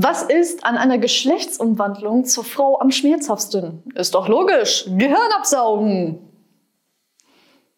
Was ist an einer Geschlechtsumwandlung zur Frau am schmerzhaftesten? Ist doch logisch. Gehirn absaugen.